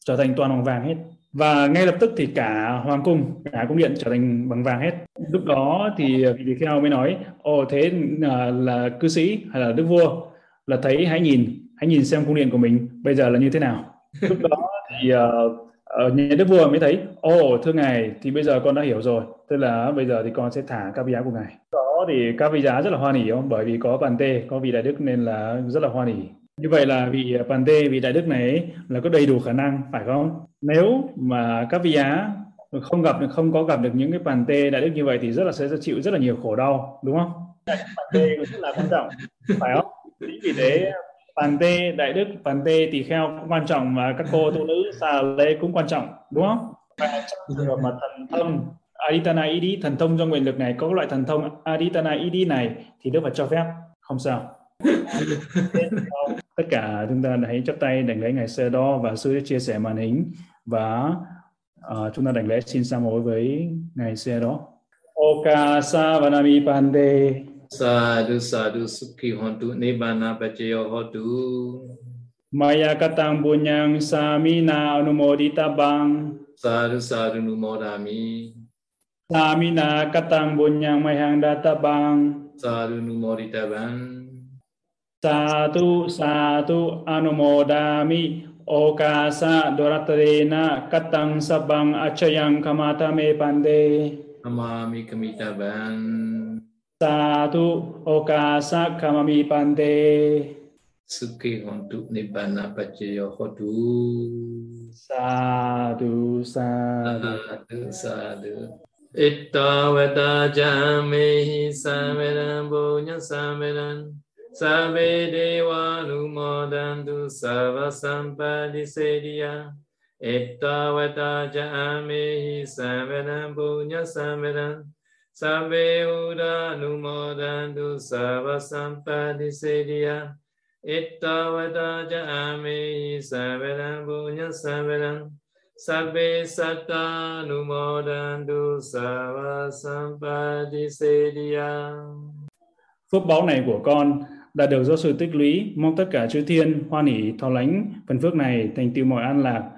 Speaker 2: trở thành toàn bằng vàng hết. Và ngay lập tức thì cả hoàng cung cả cung điện trở thành bằng vàng hết. Lúc đó thì vị tỳ kheo mới nói ồ thế là, là cư sĩ hay là đức vua là thấy hãy nhìn hãy nhìn xem cung điện của mình bây giờ là như thế nào? Lúc đó thì uh, ở nhà đức vua mới thấy, ồ, thưa ngài, thì bây giờ con đã hiểu rồi, tức là bây giờ thì con sẽ thả các vị giá của ngài. Đó thì các vị giá rất là hoan hỉ không? Bởi vì có bàn tê, có vị đại đức nên là rất là hoan hỉ. Như vậy là vị ờ, bàn tê, vị đại đức này là có đầy đủ khả năng, phải không? Nếu mà các vị giá không gặp được không có gặp được những cái bàn tê đại đức như vậy thì rất là sẽ chịu rất là nhiều khổ đau, đúng không? Bàn tê rất là quan trọng, phải không? Chính vì thế bàn tê đại đức bàn tê tỳ kheo cũng quan trọng và các cô tu nữ xà lê cũng quan trọng đúng không? Và trong trường hợp mà thần thông Aditana Idi thần thông do nguyện lực này có loại thần thông Aditana Idi này thì Đức Phật cho phép không sao. Tất cả chúng ta hãy chắp tay đảnh lễ ngài sơ đo và sư chia sẻ màn hình và uh, chúng ta đảnh lễ xin sa mối với ngài sơ đó Oka Savanami Pande
Speaker 1: Sadhu sadhu sukhi hontu nibbana pacayo hotu
Speaker 2: Maya katang bunyang samina anumodita bang
Speaker 1: Sadhu sadhu numodami
Speaker 2: Samina katang bunyang mayang data bang
Speaker 1: Sadhu numodita bang
Speaker 2: Satu satu anumodami Okasa doratarena katang sabang achayang kamata me pande
Speaker 1: Amami kamita bang
Speaker 2: Satu okasa kamami pante
Speaker 1: Sukhi hontu nibbana pacayo hotu
Speaker 2: Sadu sadu
Speaker 1: Sadhu sadhu Ittavata jamehi sameran bunya sameran Sabe dewa numodantu sava sampadi sediya Ittavata jamehi sameran bunya sameran Sabe uda numodantu sava sampadi sediya Ittavata jamehi sameran bunya sameran Sabbe satta numodantu sava sampadi sediya
Speaker 2: Phước báo này của con đã được do sự tích lũy, mong tất cả chư thiên hoan hỷ thọ lãnh phần phước này thành tựu mọi an lạc.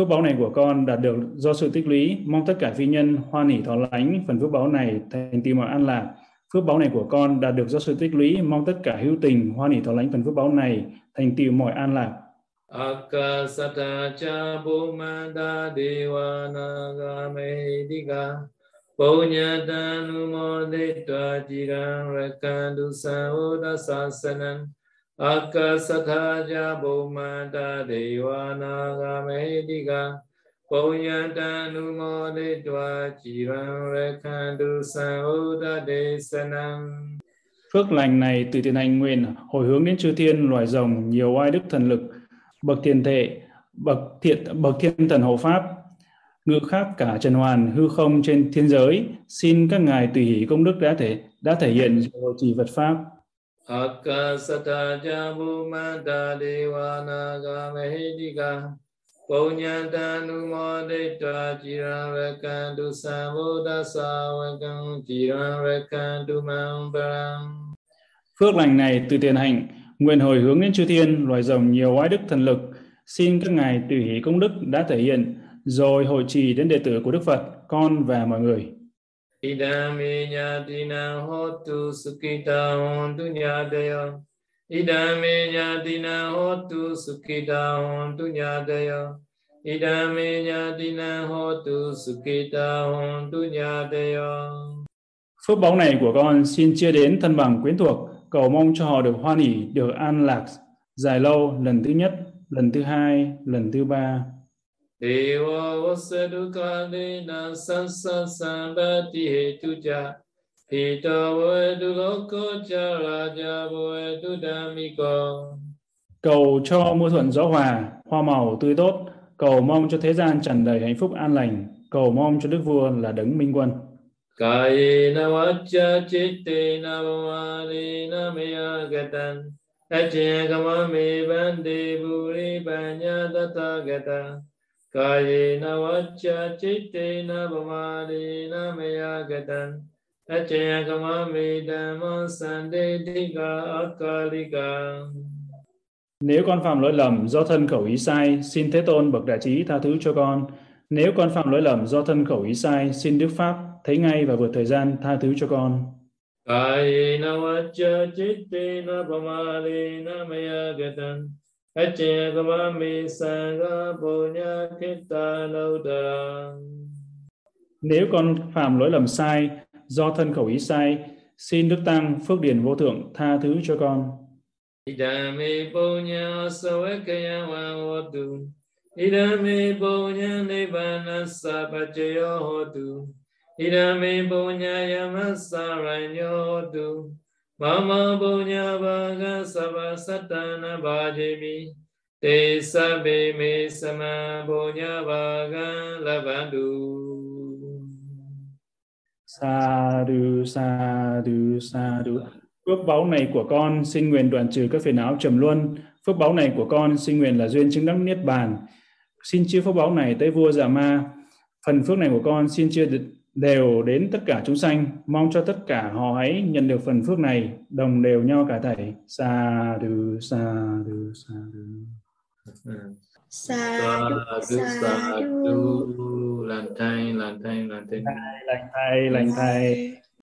Speaker 2: Phước báo này của con đạt được do sự tích lũy, mong tất cả phi nhân hoan hỷ thọ lánh phần phước báo này thành tìm mọi an lạc. Phước báo này của con đạt được do sự tích lũy, mong tất cả hữu tình hoan hỷ thọ lánh phần phước báo này thành tựu mọi an lạc.
Speaker 1: Akasata cha bhumanda deva naga medika Punyatanu moditva jirang rakandu sahoda sasanam Akasata cha bhumanda deva naga medika Punyatanu moditva sahoda desanam
Speaker 2: Phước lành này từ thiện hành nguyện, hồi hướng đến chư thiên, loài rồng, nhiều oai đức thần lực, bậc tiền thệ bậc thiện, bậc thiên thần hộ pháp, ngự khác cả trần hoàn, hư không trên thiên giới, xin các ngài tùy hỷ công đức đã thể đã thể hiện rồi trì vật pháp.
Speaker 1: Akasata jabumata Devana Gamahedika Punyata Numodeta jirang rekantu sambuddha savakam jirang rekantu mang
Speaker 2: Phước lành này từ tiền hành, nguyện hồi hướng đến chư thiên loài rồng nhiều oai đức thần lực. Xin các ngài tùy hỷ công đức đã thể hiện rồi hội trì đến đệ tử của Đức Phật con và mọi người.
Speaker 1: Idami nyatina hotu sukita hontu nyadaya. Idami nyatina hotu sukita hontu nyadaya. Idami nyatina hotu sukita hontu nyadaya.
Speaker 2: Phước báo này của con xin chia đến thân bằng quyến thuộc. Cầu mong cho họ được hoan hỷ, được an lạc dài lâu lần thứ nhất, lần thứ hai, lần thứ ba.
Speaker 1: Deva vasadu kalena sansa sambati hetuja Hita vedu loko cha raja vedu damiko
Speaker 2: Cầu cho mưa thuận gió hòa, hoa màu tươi tốt, cầu mong cho thế gian tràn đầy hạnh phúc an lành, cầu mong cho Đức Vua là đấng minh quân.
Speaker 1: Kayena vacha chittena vamarina maya gatan. Achya kamami bandi buri banya tata gata Kayena vacha chittena vamarina maya gatan Achya kamami dhamma sandedika akalika
Speaker 2: Nếu con phạm lỗi lầm do thân khẩu ý sai, xin Thế Tôn bậc đại trí tha thứ cho con. Nếu con phạm lỗi lầm do thân khẩu ý sai, xin Đức Pháp thấy ngay và vượt thời gian tha thứ cho con.
Speaker 1: Kayena vacha chittena pamarena maya gatan Achya kamami sangha punya kitta nautara
Speaker 2: Nếu con phạm lỗi lầm sai do thân khẩu ý sai, xin Đức Tăng phước điển vô thượng tha thứ cho con.
Speaker 1: Idame punya savakaya hotu Idame punya nibbana sapachayo hotu Idame punya yamasaranyo hotu Mama punya vaga satana bhajami Te sabe me sama punya vaga lavandu
Speaker 2: Sa du sa du sa du. Phước báu này của con xin nguyện đoạn trừ các phiền não trầm luân. Phước báu này của con xin nguyện là duyên chứng đắc niết bàn. Xin chia phước báu này tới vua Già Ma. Phần phước này của con xin chia đều đến tất cả chúng sanh. Mong cho tất cả họ hãy nhận được phần phước này đồng đều nhau cả thảy. Sa du sa du sa du.
Speaker 4: Sa
Speaker 1: Sa
Speaker 4: du sa
Speaker 1: sa du Lành thay, lành thay, lành thay
Speaker 2: Lành thầy, lành thầy.